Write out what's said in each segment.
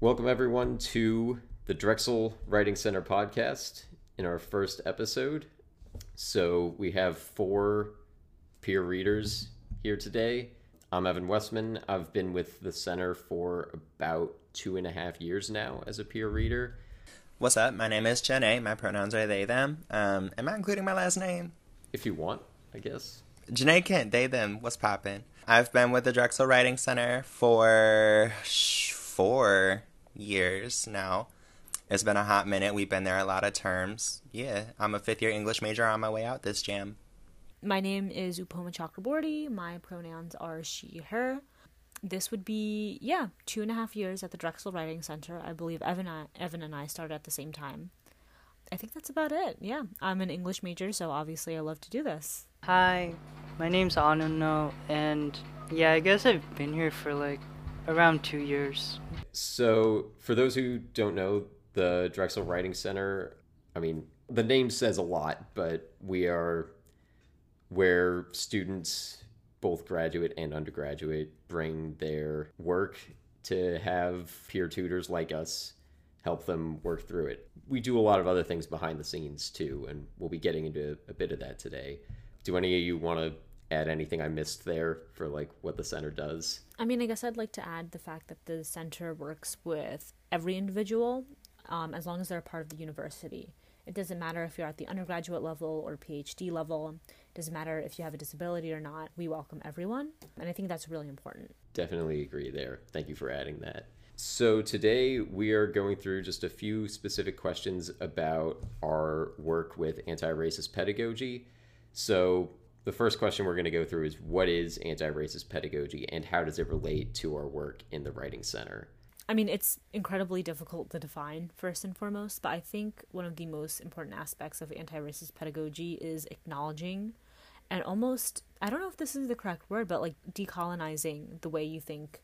Welcome, everyone, to the Drexel Writing Center podcast in our first episode. So, we have four peer readers here today. I'm Evan Westman. I've been with the center for about two and a half years now as a peer reader. What's up? My name is Janae. My pronouns are they, them. Um, am I including my last name? If you want, I guess. Janae Kent, they, them. What's poppin'? I've been with the Drexel Writing Center for four years now. It's been a hot minute. We've been there a lot of terms. Yeah, I'm a fifth year English major on my way out this jam. My name is Upoma Chakraborty. My pronouns are she, her. This would be, yeah, two and a half years at the Drexel Writing Center. I believe Evan, I, Evan and I started at the same time. I think that's about it. Yeah, I'm an English major, so obviously I love to do this. Hi, my name's Anuno, and yeah, I guess I've been here for like around two years. So, for those who don't know, the Drexel Writing Center, I mean, the name says a lot, but we are where students, both graduate and undergraduate, bring their work to have peer tutors like us help them work through it. We do a lot of other things behind the scenes too, and we'll be getting into a bit of that today. Do any of you want to add anything I missed there for like what the center does? I mean, I guess I'd like to add the fact that the center works with every individual um, as long as they're a part of the university. It doesn't matter if you're at the undergraduate level or PhD level. It doesn't matter if you have a disability or not. We welcome everyone. And I think that's really important. Definitely agree there. Thank you for adding that. So, today we are going through just a few specific questions about our work with anti racist pedagogy. So, the first question we're going to go through is what is anti racist pedagogy and how does it relate to our work in the Writing Center? I mean, it's incredibly difficult to define, first and foremost, but I think one of the most important aspects of anti racist pedagogy is acknowledging and almost, I don't know if this is the correct word, but like decolonizing the way you think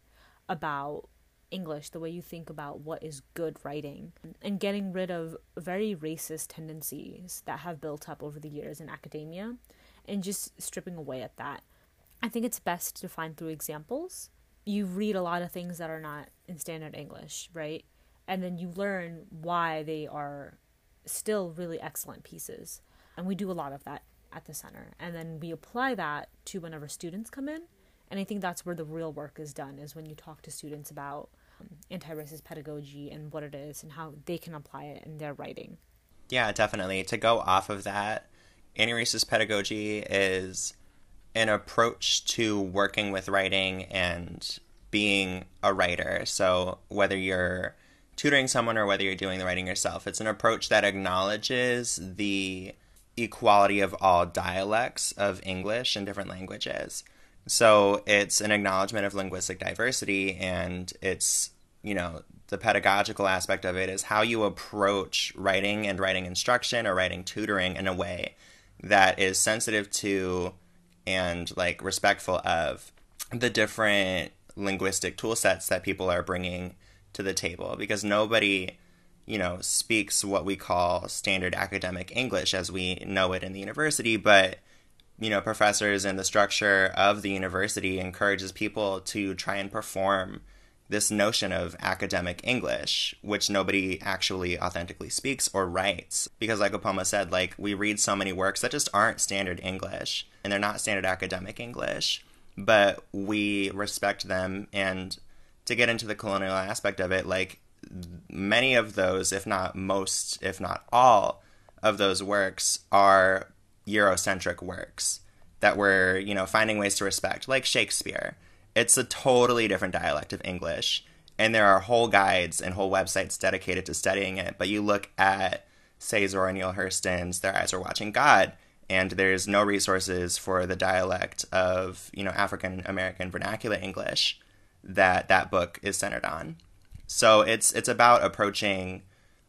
about English, the way you think about what is good writing, and getting rid of very racist tendencies that have built up over the years in academia and just stripping away at that. I think it's best to find through examples. You read a lot of things that are not in standard English, right? And then you learn why they are still really excellent pieces. And we do a lot of that at the center. And then we apply that to whenever students come in. And I think that's where the real work is done is when you talk to students about um, anti-racist pedagogy and what it is and how they can apply it in their writing. Yeah, definitely. To go off of that, anti-racist pedagogy is an approach to working with writing and being a writer. So whether you're tutoring someone or whether you're doing the writing yourself, it's an approach that acknowledges the equality of all dialects of English and different languages. So it's an acknowledgement of linguistic diversity and it's, you know, the pedagogical aspect of it is how you approach writing and writing instruction or writing tutoring in a way that is sensitive to and like respectful of the different linguistic tool sets that people are bringing to the table. Because nobody you know speaks what we call standard academic english as we know it in the university but you know professors and the structure of the university encourages people to try and perform this notion of academic English, which nobody actually authentically speaks or writes. Because, like Upoma said, like we read so many works that just aren't standard English and they're not standard academic English, but we respect them. And to get into the colonial aspect of it, like many of those, if not most, if not all of those works, are Eurocentric works that we're, you know, finding ways to respect, like Shakespeare it's a totally different dialect of English, and there are whole guides and whole websites dedicated to studying it. But you look at, say, Zora Neale Hurston's Their Eyes Are Watching God, and there's no resources for the dialect of, you know, African American vernacular English that that book is centered on. So it's it's about approaching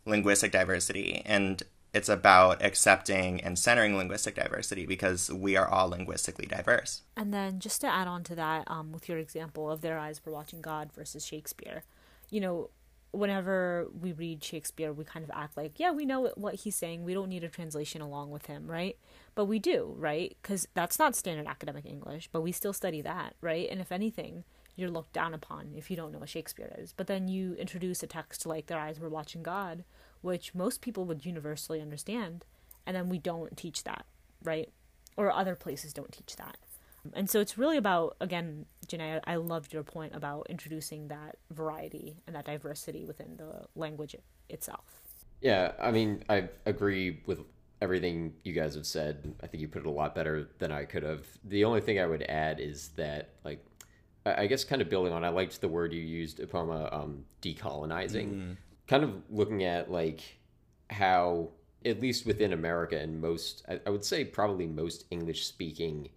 linguistic diversity and it's about accepting and centering linguistic diversity because we are all linguistically diverse. And then just to add on to that, um, with your example of their eyes were watching God versus Shakespeare, you know, whenever we read Shakespeare, we kind of act like, yeah, we know what he's saying. We don't need a translation along with him, right? But we do, right? Because that's not standard academic English, but we still study that, right? And if anything, you're looked down upon if you don't know what Shakespeare is. But then you introduce a text like Their Eyes Were Watching God, which most people would universally understand, and then we don't teach that, right? Or other places don't teach that. And so it's really about, again, Janae, I loved your point about introducing that variety and that diversity within the language itself. Yeah, I mean, I agree with everything you guys have said. I think you put it a lot better than I could have. The only thing I would add is that, like, I guess kind of building on, I liked the word you used, Upoma, um, decolonizing. Mm. Kind of looking at, like, how, at least within America and most, I, would say probably most English speaking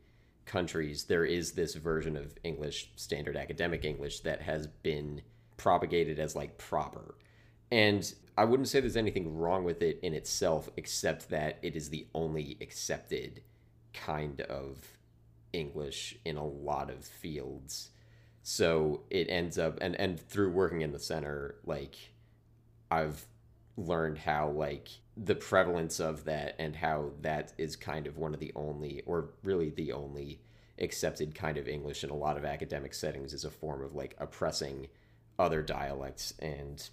countries, there is this version of English, standard academic English, that has been propagated as like proper. And I wouldn't say there's anything wrong with it in itself, except that it is the only accepted kind of English in a lot of fields. So it ends up, and, and through working in the center, like I've learned how like the prevalence of that and how that is kind of one of the only or really the only accepted kind of english in a lot of academic settings is a form of like oppressing other dialects. And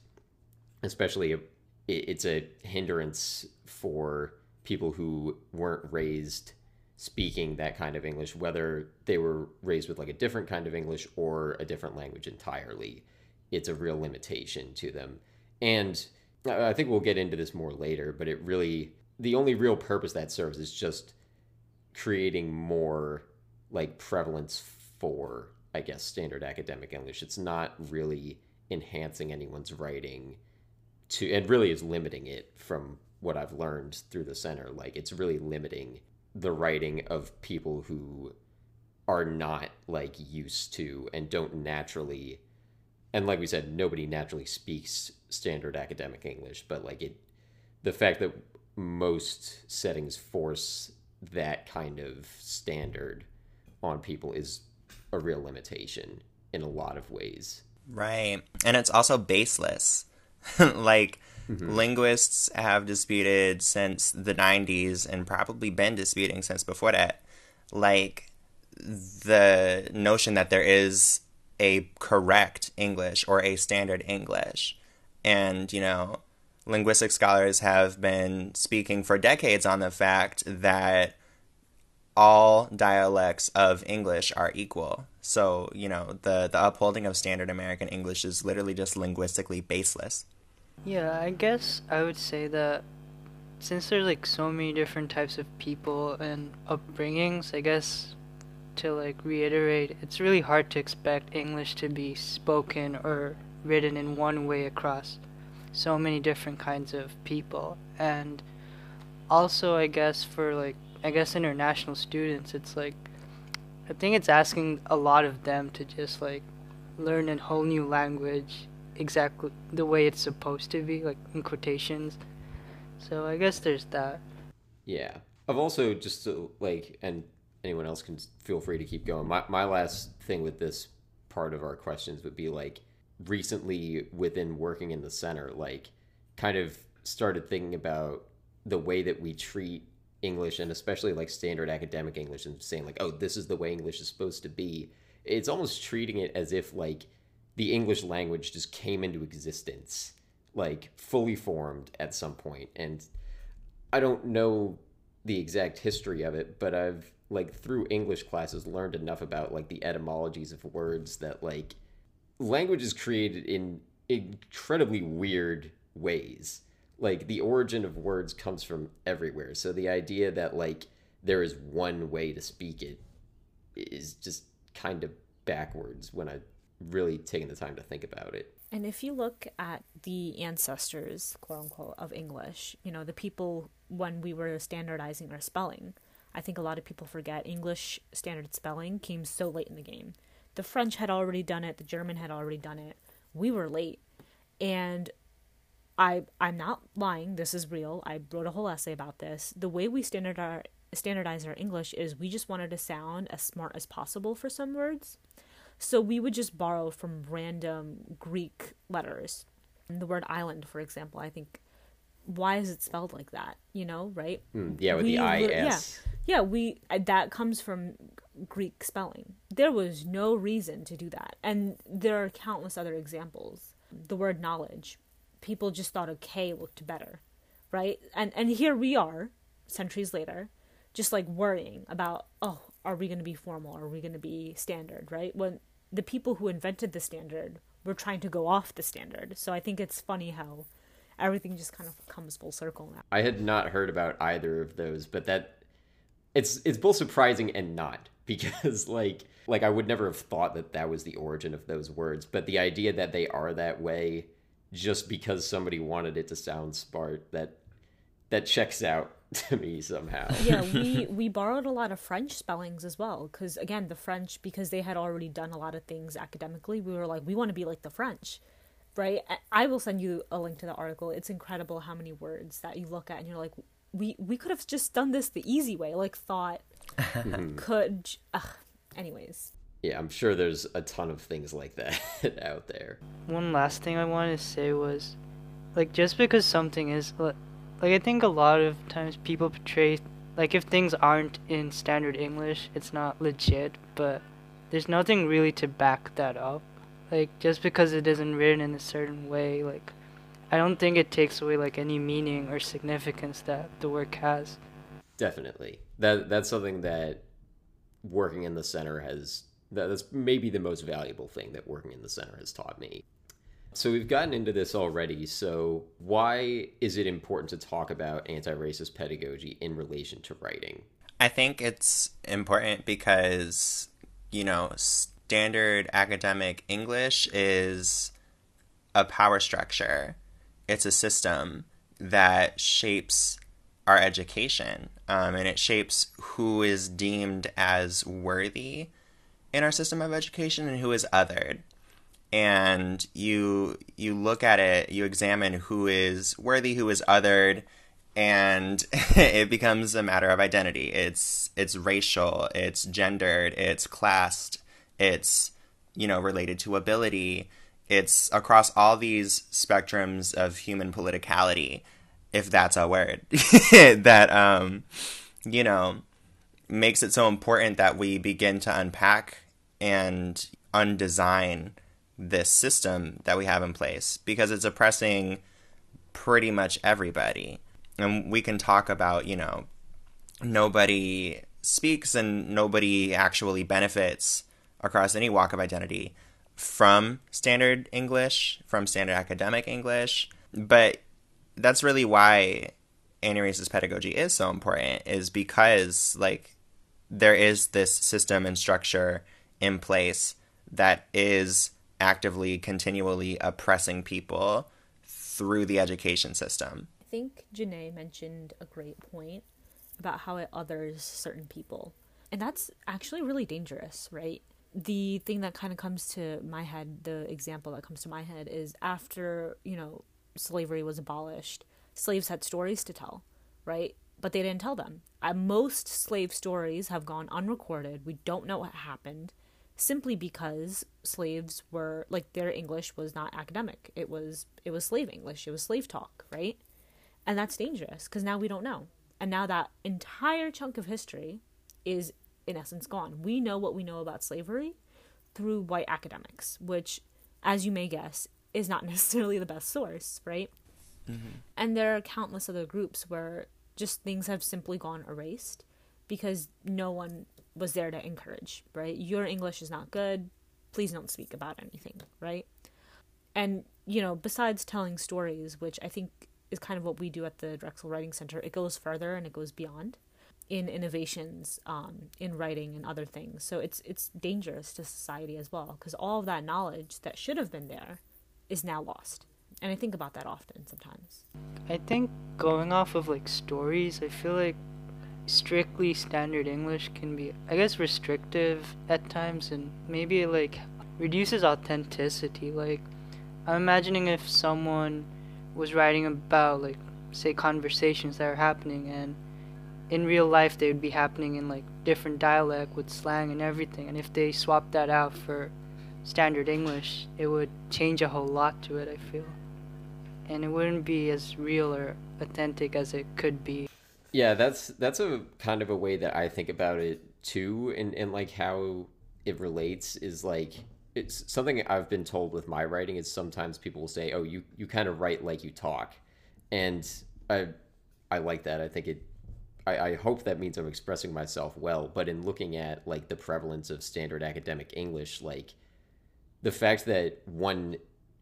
especially it's a hindrance for people who weren't raised speaking that kind of english whether they were raised with like a different kind of english or a different language entirely. It's a real limitation to them and I think we'll get into this more later, but it really the only real purpose that serves is just creating more like prevalence for I guess standard academic English. It's not really enhancing anyone's writing to and really is limiting it from what I've learned through the center. Like it's really limiting the writing of people who are not like used to and don't naturally and like we said, nobody naturally speaks standard academic English, but like it, the fact that most settings force that kind of standard on people is a real limitation in a lot of ways. Right. And it's also baseless. like, mm-hmm. linguists have disputed since the 90s and probably been disputing since before that. Like, the notion that there is a correct English or a standard English. And, you know, linguistic scholars have been speaking for decades on the fact that all dialects of English are equal. So, you know, the, the upholding of standard American English is literally just linguistically baseless. Yeah, I guess I would say that since there's like so many different types of people and upbringings, I guess to like reiterate, it's really hard to expect English to be spoken or written in one way across so many different kinds of people. And also, I guess for like, I guess international students, it's like, I think it's asking a lot of them to just like learn a whole new language exactly the way it's supposed to be, like in quotations. So I guess there's that. Yeah. I've also just to, like, and anyone else can feel free to keep going. My my last thing with this part of our questions would be like recently within working in the center, like kind of started thinking about the way that we treat English and especially like standard academic English and saying like, oh, this is the way English is supposed to be. It's almost treating it as if like the English language just came into existence, like fully formed at some point. And I don't know the exact history of it, but I've like through English classes learned enough about like the etymologies of words that like language is created in incredibly weird ways. Like the origin of words comes from everywhere. So the idea that like there is one way to speak it is just kind of backwards when I really taken the time to think about it. And if you look at the ancestors, quote unquote, of English, you know, the people when we were standardizing our spelling, I think a lot of people forget English standard spelling came so late in the game. The French had already done it, the German had already done it. We were late. And I I'm not lying, this is real. I wrote a whole essay about this. The way we standard our, standardize our English is we just wanted to sound as smart as possible for some words. So we would just borrow from random Greek letters. The word island, for example, I think why is it spelled like that? You know, right? Mm, yeah, with we, the I S. Yeah, yeah. We that comes from Greek spelling. there was no reason to do that. And there are countless other examples. The word knowledge, people just thought a K looked better, right? And and here we are, centuries later, just like worrying about, oh, are we going to be formal? Are we going to be standard, right? When the people who invented the standard were trying to go off the standard. So I think it's funny how everything just kind of comes full circle now. I had not heard about either of those, but that it's it's both surprising and not because like like I would never have thought that that was the origin of those words, but the idea that they are that way just because somebody wanted it to sound smart that that checks out to me somehow. yeah, we we borrowed a lot of French spellings as well because again, the French because they had already done a lot of things academically, we were like we want to be like the French. Right? I will send you a link to the article. It's incredible how many words that you look at and you're like we we could have just done this the easy way, like thought could ugh. anyways. Yeah, I'm sure there's a ton of things like that out there. One last thing I wanted to say was like just because something is like I think a lot of times people portray like if things aren't in standard English, it's not legit, but there's nothing really to back that up. Like just because it isn't written in a certain way, like I don't think it takes away like any meaning or significance that the work has. Definitely. That that's something that working in the center has that's maybe the most valuable thing that working in the center has taught me. So we've gotten into this already. So why is it important to talk about anti-racist pedagogy in relation to writing? I think it's important because you know, standard academic English is a power structure. It's a system that shapes our education um, and it shapes who is deemed as worthy in our system of education and who is othered. And you you look at it you examine who is worthy who is othered and it becomes a matter of identity. It's it's racial it's gendered it's classed it's you know related to ability it's across all these spectrums of human politicality if that's a word that um you know makes it so important that we begin to unpack and undesign this system that we have in place because it's oppressing pretty much everybody. And we can talk about, you know, nobody speaks and nobody actually benefits across any walk of identity from standard English, from standard academic English. But that's really why anti-racist pedagogy is so important, is because like there is this system and structure in place that is actively, continually oppressing people through the education system. I think Janae mentioned a great point about how it others certain people. And that's actually really dangerous, right? The thing that kind of comes to my head, the example that comes to my head is after, you know, slavery was abolished, slaves had stories to tell, right? But they didn't tell them. Uh, most slave stories have gone unrecorded. We don't know what happened simply because slaves were like their English was not academic. It was it was slave English. It was slave talk, right? And that's dangerous because now we don't know. And now that entire chunk of history is in essence gone. We know what we know about slavery through white academics, which as you may guess is not necessarily the best source, right? Mm-hmm. And there are countless other groups where just things have simply gone erased because no one was there to encourage, right? Your English is not good. Please don't speak about anything, right? And, you know, besides telling stories, which I think is kind of what we do at the Drexel Writing Center, it goes further and it goes beyond in innovations um, in writing and other things. So it's it's dangerous to society as well because all of that knowledge that should have been there is now lost. And I think about that often sometimes. I think going off of like stories, I feel like strictly standard English can be, I guess, restrictive at times and maybe like reduces authenticity. Like, I'm imagining if someone was writing about, like, say, conversations that are happening and in real life they would be happening in like different dialect with slang and everything and if they swapped that out for standard english it would change a whole lot to it i feel and it wouldn't be as real or authentic as it could be yeah, that's that's a kind of a way that I think about it too, and and like how it relates is like it's something I've been told with my writing is sometimes people will say, "Oh, you you kind of write like you talk," and I I like that. I think it. I, I hope that means I'm expressing myself well. But in looking at like the prevalence of standard academic English, like the fact that one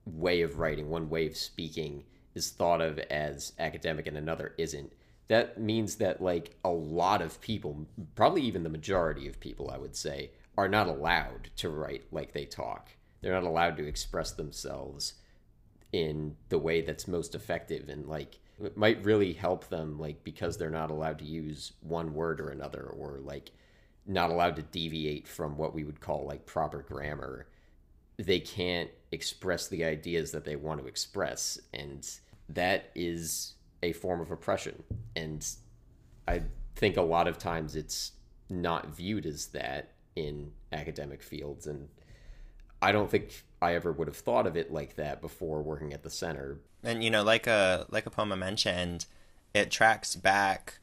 way of writing, one way of speaking is thought of as academic and another isn't, that means that like a lot of people, probably even the majority of people, I would say, are not allowed to write like they talk. They're not allowed to express themselves in the way that's most effective and like it might really help them like because they're not allowed to use one word or another or like not allowed to deviate from what we would call like proper grammar. They can't express the ideas that they want to express and that is a form of oppression. And i think a lot of times it's not viewed as that in academic fields and i don't think i ever would have thought of it like that before working at the center and you know like a like Upoma mentioned it tracks back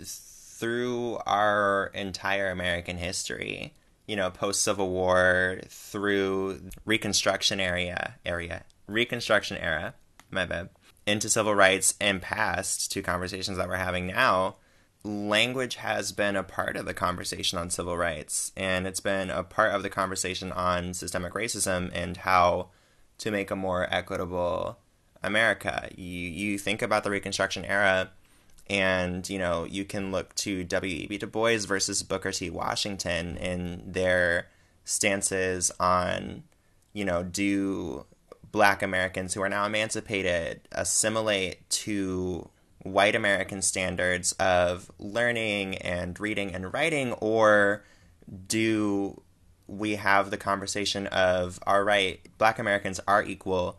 through our entire american history you know, post Civil War through Reconstruction area area Reconstruction era, my bad, into civil rights and past to conversations that we're having now. Language has been a part of the conversation on civil rights, and it's been a part of the conversation on systemic racism and how to make a more equitable America. You you think about the Reconstruction era and you know you can look to W.E.B. Du Bois versus Booker T. Washington in their stances on you know do black Americans who are now emancipated assimilate to white American standards of learning and reading and writing or do we have the conversation of all right black Americans are equal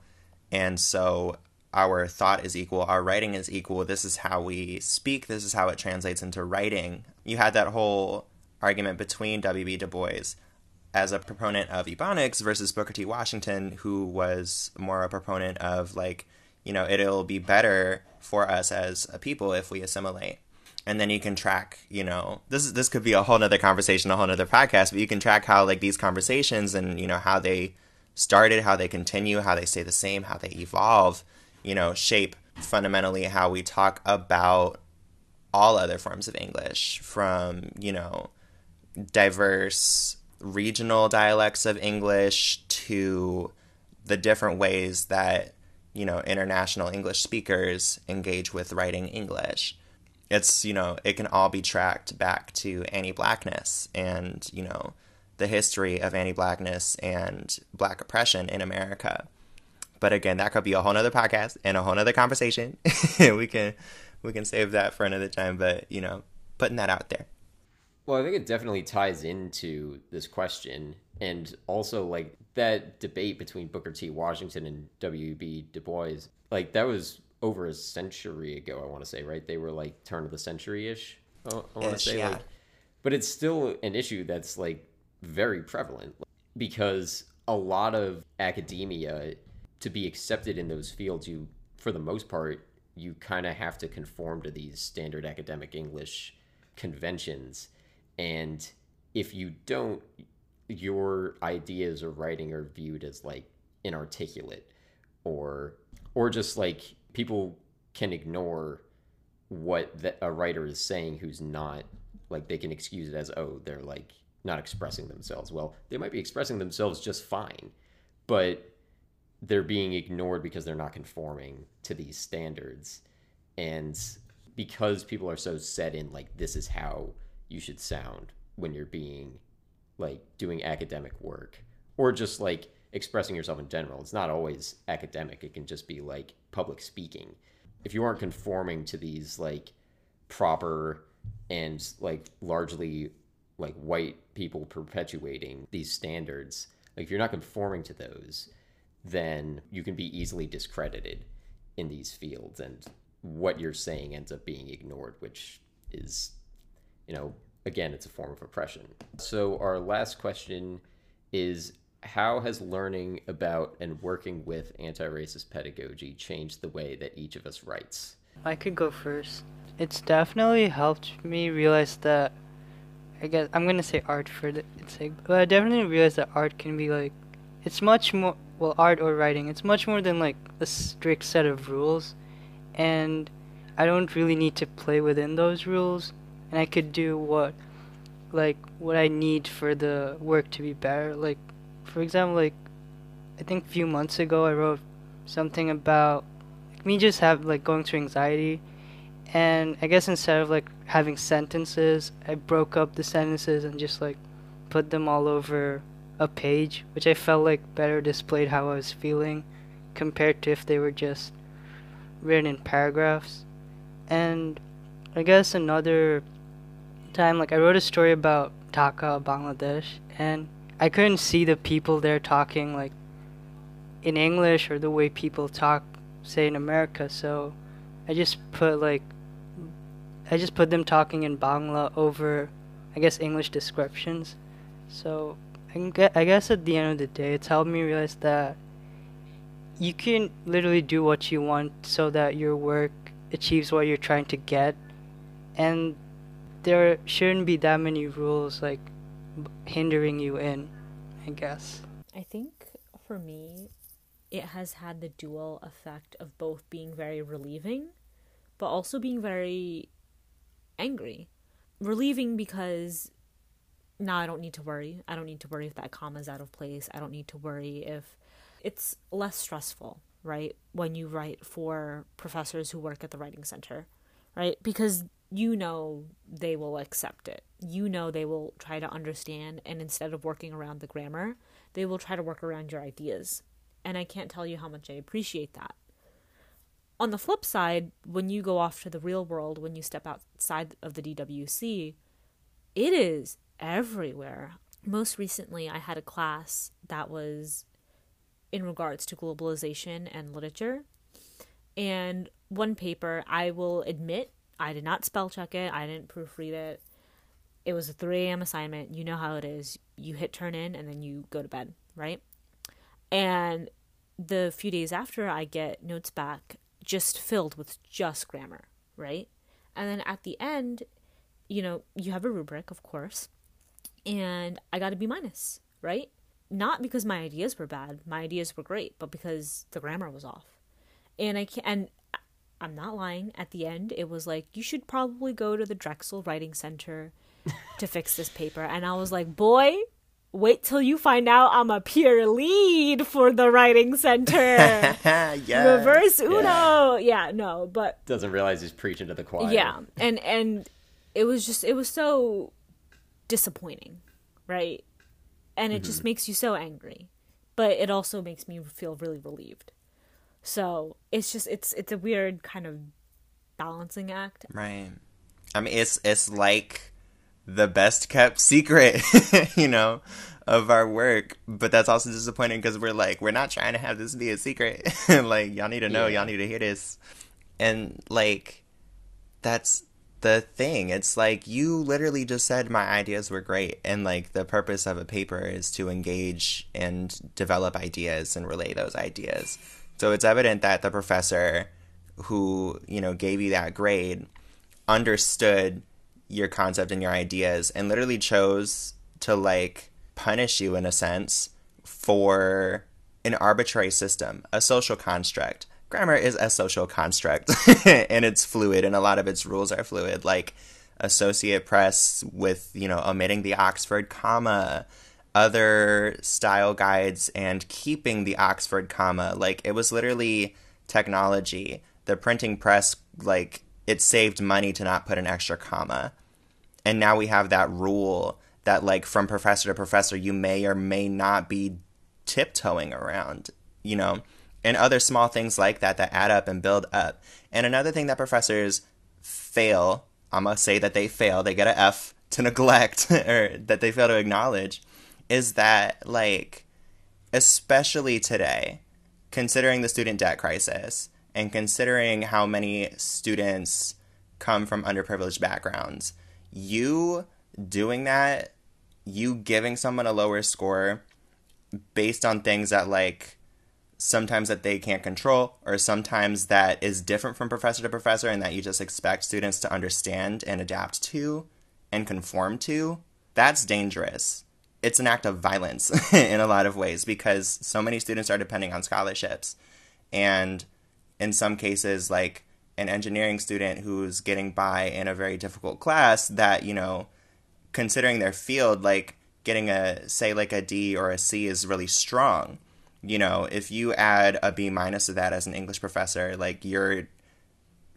and so our thought is equal, our writing is equal, this is how we speak, this is how it translates into writing. You had that whole argument between W.B. Du Bois as a proponent of Ebonics versus Booker T. Washington, who was more a proponent of, like, you know, it'll be better for us as a people if we assimilate. And then you can track, you know, this is this could be a whole nother conversation, a whole nother podcast, but you can track how like these conversations and, you know, how they started, how they continue, how they stay the same, how they evolve you know, shape fundamentally how we talk about all other forms of English, from, you know, diverse regional dialects of English to the different ways that, you know, international English speakers engage with writing English. It's, you know, it can all be tracked back to anti blackness and, you know, the history of anti blackness and black oppression in America. But again, that could be a whole nother podcast and a whole nother conversation. we can we can save that for another time. But you know, putting that out there. Well, I think it definitely ties into this question, and also like that debate between Booker T. Washington and W.B. Du Bois. Like that was over a century ago. I want to say, right? They were like turn of the century ish. I want to say, yeah. like, but it's still an issue that's like very prevalent because a lot of academia to be accepted in those fields, you, for the most part, you kind of have to conform to these standard academic English conventions. And if you don't, your ideas or writing are viewed as like inarticulate or or just like people can ignore what the, a writer is saying who's not like they can excuse it as oh they're like not expressing themselves well. They might be expressing themselves just fine but they're being ignored because they're not conforming to these standards. And because people are so set in like this is how you should sound when you're being like doing academic work or just like expressing yourself in general it's not always academic. It can just be like public speaking. If you aren't conforming to these like proper and like largely like white people perpetuating these standards like if you're not conforming to those then you can be easily discredited in these fields and what you're saying ends up being ignored which is you know again it's a form of oppression. So our last question is how has learning about and working with anti-racist pedagogy changed the way that each of us writes? I could go first. It's definitely helped me realize that I guess I'm gonna say art for the, its sake, but I definitely realized that art can be like, it's much more well, art or writing. It's much more than like a strict set of rules, and I don't really need to play within those rules, and I could do what, like what I need for the work to be better. Like, for example, like I think a few months ago I wrote something about like, me just have like going through anxiety and I guess instead of like having sentences, I broke up the sentences and just like put them all over a page, which I felt like better displayed how I was feeling compared to if they were just written in paragraphs. And I guess another time, like I wrote a story about Dhaka, Bangladesh, and I couldn't see the people there talking like in English or the way people talk, say in America, so I just put like I just put them talking in Bangla over, I guess, English descriptions. So I guess at the end of the day, it's helped me realize that you can literally do what you want so that your work achieves what you're trying to get, and there shouldn't be that many rules like hindering you in. I guess. I think for me, it has had the dual effect of both being very relieving, but also being very angry. Relieving because now I don't need to worry. I don't need to worry if that comma is out of place. I don't need to worry if it's less stressful, right? When you write for professors who work at the writing center, right? Because you know they will accept it. You know they will try to understand, and instead of working around the grammar, they will try to work around your ideas. And I can't tell you how much I appreciate that on the flip side, when you go off to the real world, when you step outside of the DWC, it is everywhere. Most recently, I had a class that was in regards to globalization and literature. And one paper, I will admit, I did not spell check it, I didn't proofread it. It was a 3 a.m. assignment. You know how it is. You hit turn in and then you go to bed, right? And the few days after, I get notes back just filled with just grammar, right? And then at the end, you know, you have a rubric, of course, and I got a B minus, right? Not because my ideas were bad, my ideas were great, but because the grammar was off. And I can and I'm not lying. At the end, it was like you should probably go to the Drexel Writing Center to fix this paper. And I was like, boy, wait till you find out I'm a peer lead for the writing center. yeah. Reverse Uno. Yeah. yeah, no, but doesn't realize he's preaching to the choir. Yeah. And and it was just it was so disappointing, right? And it mm-hmm. just makes you so angry. But it also makes me feel really relieved. So, it's just it's it's a weird kind of balancing act. Right. I mean, it's it's like the best kept secret, you know, of our work. But that's also disappointing because we're like, we're not trying to have this be a secret. like, y'all need to know, yeah. y'all need to hear this. And like, that's the thing. It's like you literally just said my ideas were great. And like, the purpose of a paper is to engage and develop ideas and relay those ideas. So it's evident that the professor who, you know, gave you that grade understood your concept and your ideas and literally chose to like punish you in a sense for an arbitrary system, a social construct. Grammar is a social construct and it's fluid and a lot of its rules are fluid like Associated Press with, you know, omitting the Oxford comma, other style guides and keeping the Oxford comma. Like it was literally technology. The printing press like it saved money to not put an extra comma and now we have that rule that like from professor to professor you may or may not be tiptoeing around you know? And other small things like that that add up and build up. And another thing that professors fail i'm gonna say that they fail they get an f to neglect or that they fail to acknowledge is that like especially today considering the student debt crisis and considering how many students come from underprivileged backgrounds you doing that, you giving someone a lower score based on things that like sometimes that they can't control or sometimes that is different from professor to professor and that you just expect students to understand and adapt to and conform to that's dangerous. It's an act of violence in a lot of ways because so many students are depending on scholarships. And in some cases, like an engineering student who's getting by in a very difficult class, that, you know, considering their field, like getting a, say, like a D or a C is really strong. You know, if you add a B minus to that as an English professor, like you're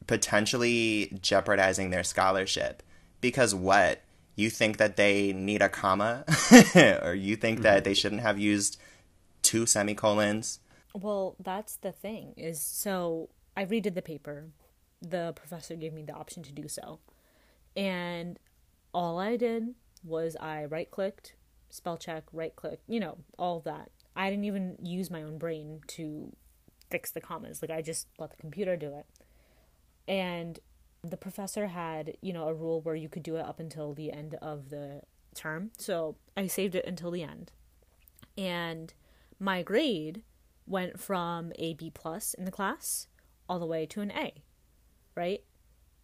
potentially jeopardizing their scholarship. Because what? You think that they need a comma? or you think mm-hmm. that they shouldn't have used two semicolons? Well, that's the thing is so I redid the paper. The professor gave me the option to do so. And all I did was I right clicked, spell check, right click, you know, all that. I didn't even use my own brain to fix the commas. Like I just let the computer do it. And the professor had, you know, a rule where you could do it up until the end of the term. So I saved it until the end. And my grade went from a B plus in the class all the way to an A, right?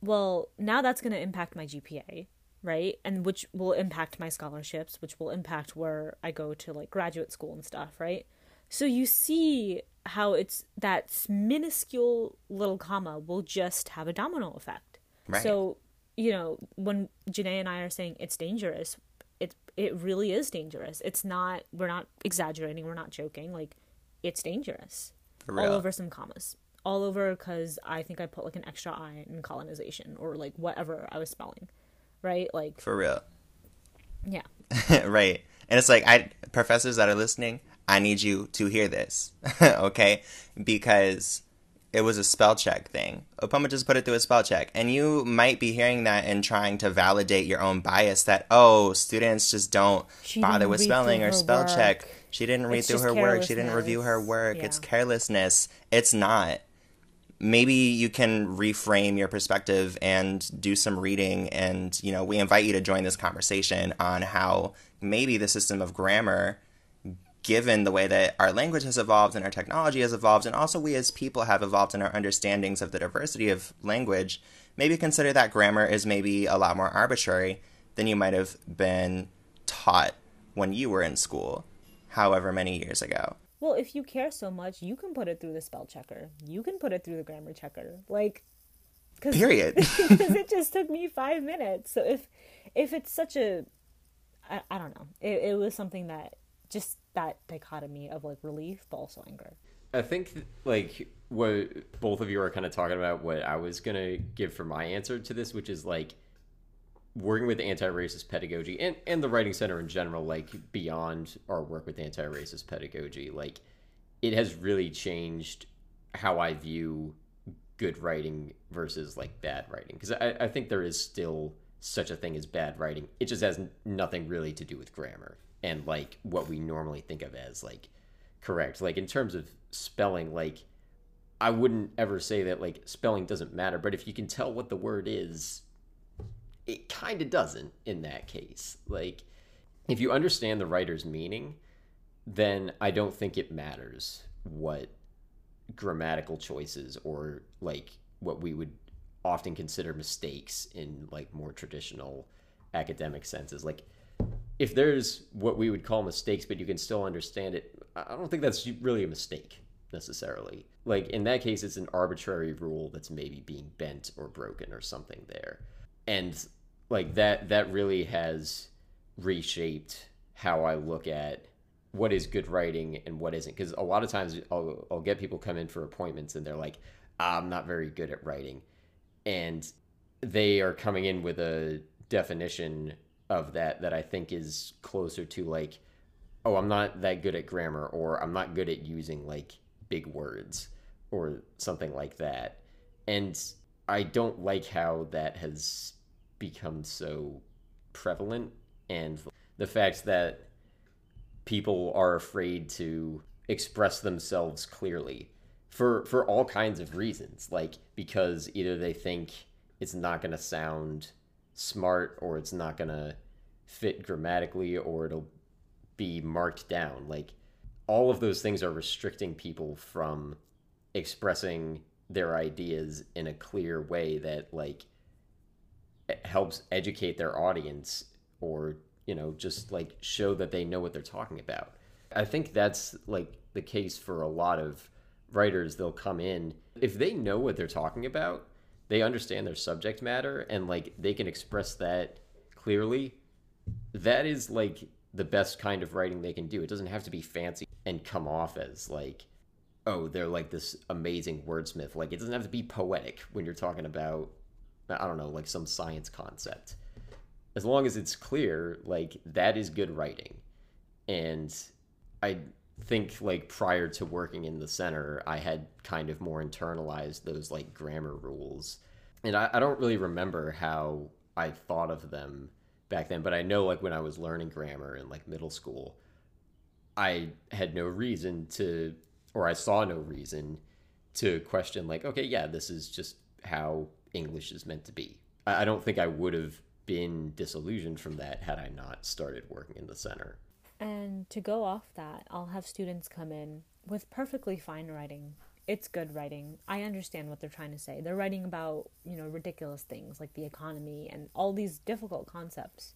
Well, now that's going to impact my GPA, right? And which will impact my scholarships, which will impact where I go to like graduate school and stuff, right? So you see how it's that minuscule little comma will just have a domino effect. Right. So, you know, when Janae and I are saying it's dangerous, it it really is dangerous. It's not we're not exaggerating, we're not joking. Like it's dangerous. All over some commas. All over cuz I think I put like an extra i in colonization or like whatever I was spelling. Right? Like For real. Yeah. right. And it's like I professors that are listening, I need you to hear this, okay? Because it was a spell check thing. Upoma just put it through a spell check. And you might be hearing that and trying to validate your own bias that, oh, students just don't she bother with spelling or spell work. check. She didn't read it's through her work. She didn't review her work. Yeah. It's carelessness. It's not. Maybe you can reframe your perspective and do some reading. And, you know, we invite you to join this conversation on how maybe the system of grammar given the way that our language has evolved and our technology has evolved, and also we as people have evolved in our understandings of the diversity of language, maybe consider that grammar is maybe a lot more arbitrary than you might have been taught when you were in school, however many years ago. Well, if you care so much, you can put it through the spell checker. You can put it through the grammar checker. Like, cause, period. Because it just took me five minutes. So if if it's such a, I, I don't know, it, it was something that just that dichotomy of like relief but also anger. I think like what both of you are kind of talking about what I was going to give for my answer to this which is like working with anti-racist pedagogy and and the writing center in general like beyond our work with anti-racist pedagogy like it has really changed how I view good writing versus like bad writing because I, I think there is still such a thing as bad writing it just has nothing really to do with grammar and like what we normally think of as like correct. Like in terms of spelling, like I wouldn't ever say that like spelling doesn't matter, but if you can tell what the word is, it kind of doesn't in that case. Like if you understand the writer's meaning, then I don't think it matters what grammatical choices or like what we would often consider mistakes in like more traditional academic senses. Like if there's what we would call mistakes, but you can still understand it, I don't think that's really a mistake necessarily. Like in that case, it's an arbitrary rule that's maybe being bent or broken or something there, and like that that really has reshaped how I look at what is good writing and what isn't. Because a lot of times I'll I'll get people come in for appointments and they're like, I'm not very good at writing, and they are coming in with a definition of that that I think is closer to like, oh, I'm not that good at grammar, or I'm not good at using like big words, or something like that. And I don't like how that has become so prevalent, and the fact that people are afraid to express themselves clearly for for all kinds of reasons like because either they think it's not going to sound smart or it's not going to fit grammatically or it'll be marked down. Like all of those things are restricting people from expressing their ideas in a clear way that like helps educate their audience or you know, just like show that they know what they're talking about. I think that's like the case for a lot of writers. They'll come in if they know what they're talking about, they understand their subject matter and like they can express that clearly. That is like the best kind of writing they can do. It doesn't have to be fancy and come off as like oh, they're like this amazing wordsmith. Like it doesn't have to be poetic when you're talking about I don't know, like some science concept. As long as it's clear, like that is good writing. And I think like prior to working in the center, I had kind of more internalized those like grammar rules. And I, I don't really remember how I thought of them back then, but I know like when I was learning grammar in like middle school, I had no reason to, or I saw no reason to question, like, okay, yeah, this is just how English is meant to be. I, I don't think I would have been disillusioned from that had I not started working in the center. And to go off that, I'll have students come in with perfectly fine writing. It's good writing. I understand what they're trying to say. They're writing about, you know, ridiculous things like the economy and all these difficult concepts,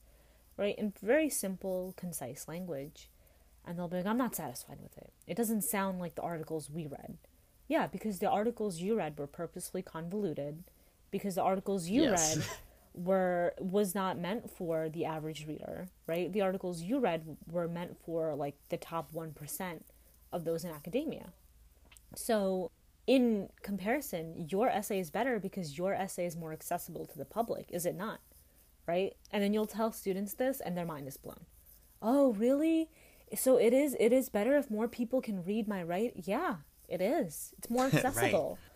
right? In very simple, concise language. And they'll be like, I'm not satisfied with it. It doesn't sound like the articles we read. Yeah, because the articles you read were purposely convoluted, because the articles you yes. read were was not meant for the average reader, right? The articles you read were meant for like the top 1% of those in academia. So, in comparison, your essay is better because your essay is more accessible to the public, is it not? Right? And then you'll tell students this and their mind is blown. Oh, really? So it is it is better if more people can read my write? Yeah, it is. It's more accessible. right.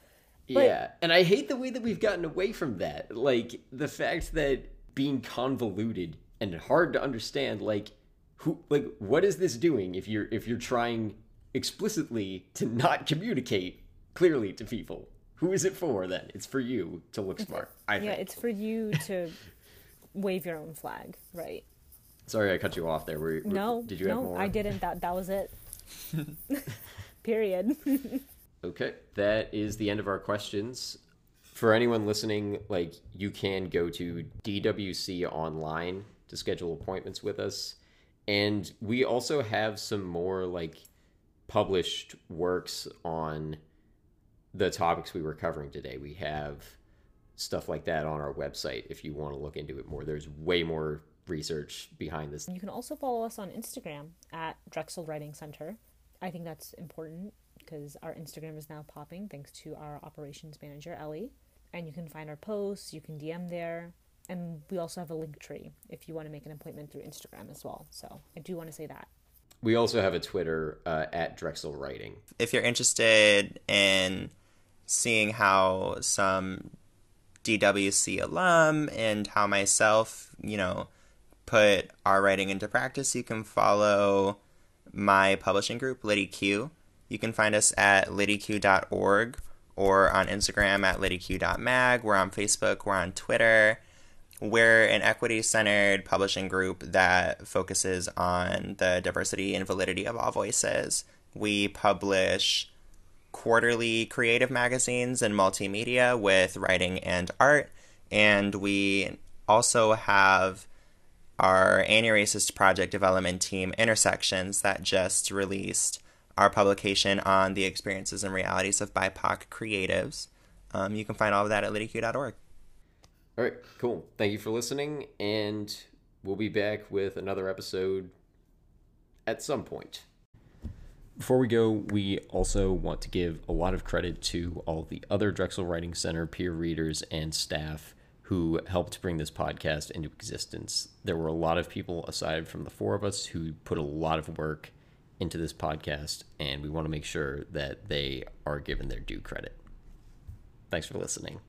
But, yeah, and I hate the way that we've gotten away from that. Like the fact that being convoluted and hard to understand, like who, like what is this doing? If you're if you're trying explicitly to not communicate clearly to people, who is it for then? It's for you to look smart. I yeah, think. it's for you to wave your own flag, right? Sorry, I cut you off there. Were, no, did you no, have more? I didn't. That that was it. Period. Okay, that is the end of our questions. For anyone listening, like you can go to DWC online to schedule appointments with us. And we also have some more like published works on the topics we were covering today. We have stuff like that on our website if you want to look into it more. There's way more research behind this. You can also follow us on Instagram at Drexel Writing Center. I think that's important because our Instagram is now popping thanks to our operations manager, Ellie. And you can find our posts, you can DM there. And we also have a Linktree if you want to make an appointment through Instagram as well. So I do want to say that. We also have a Twitter uh, at Drexel Writing. If you're interested in seeing how some DWC alum and how myself, you know, put our writing into practice, you can follow my publishing group, Liddy Q. You can find us at liddyq.org or on Instagram at liddyq.mag. We're on Facebook, we're on Twitter. We're an equity centered publishing group that focuses on the diversity and validity of all voices. We publish quarterly creative magazines and multimedia with writing and art, and we also have our anti racist project development team, Intersections, that just released our publication on the experiences and realities of BIPOC creatives. Um, you can find all of that at liddyq.org. All right, cool. Thank you for listening, and we'll be back with another episode at some point. Before we go, we also want to give a lot of credit to all the other Drexel Writing Center peer readers and staff who helped bring this podcast into existence. There were a lot of people aside from the four of us who put a lot of work into this podcast, and we want to make sure that they are given their due credit. Thanks for listening.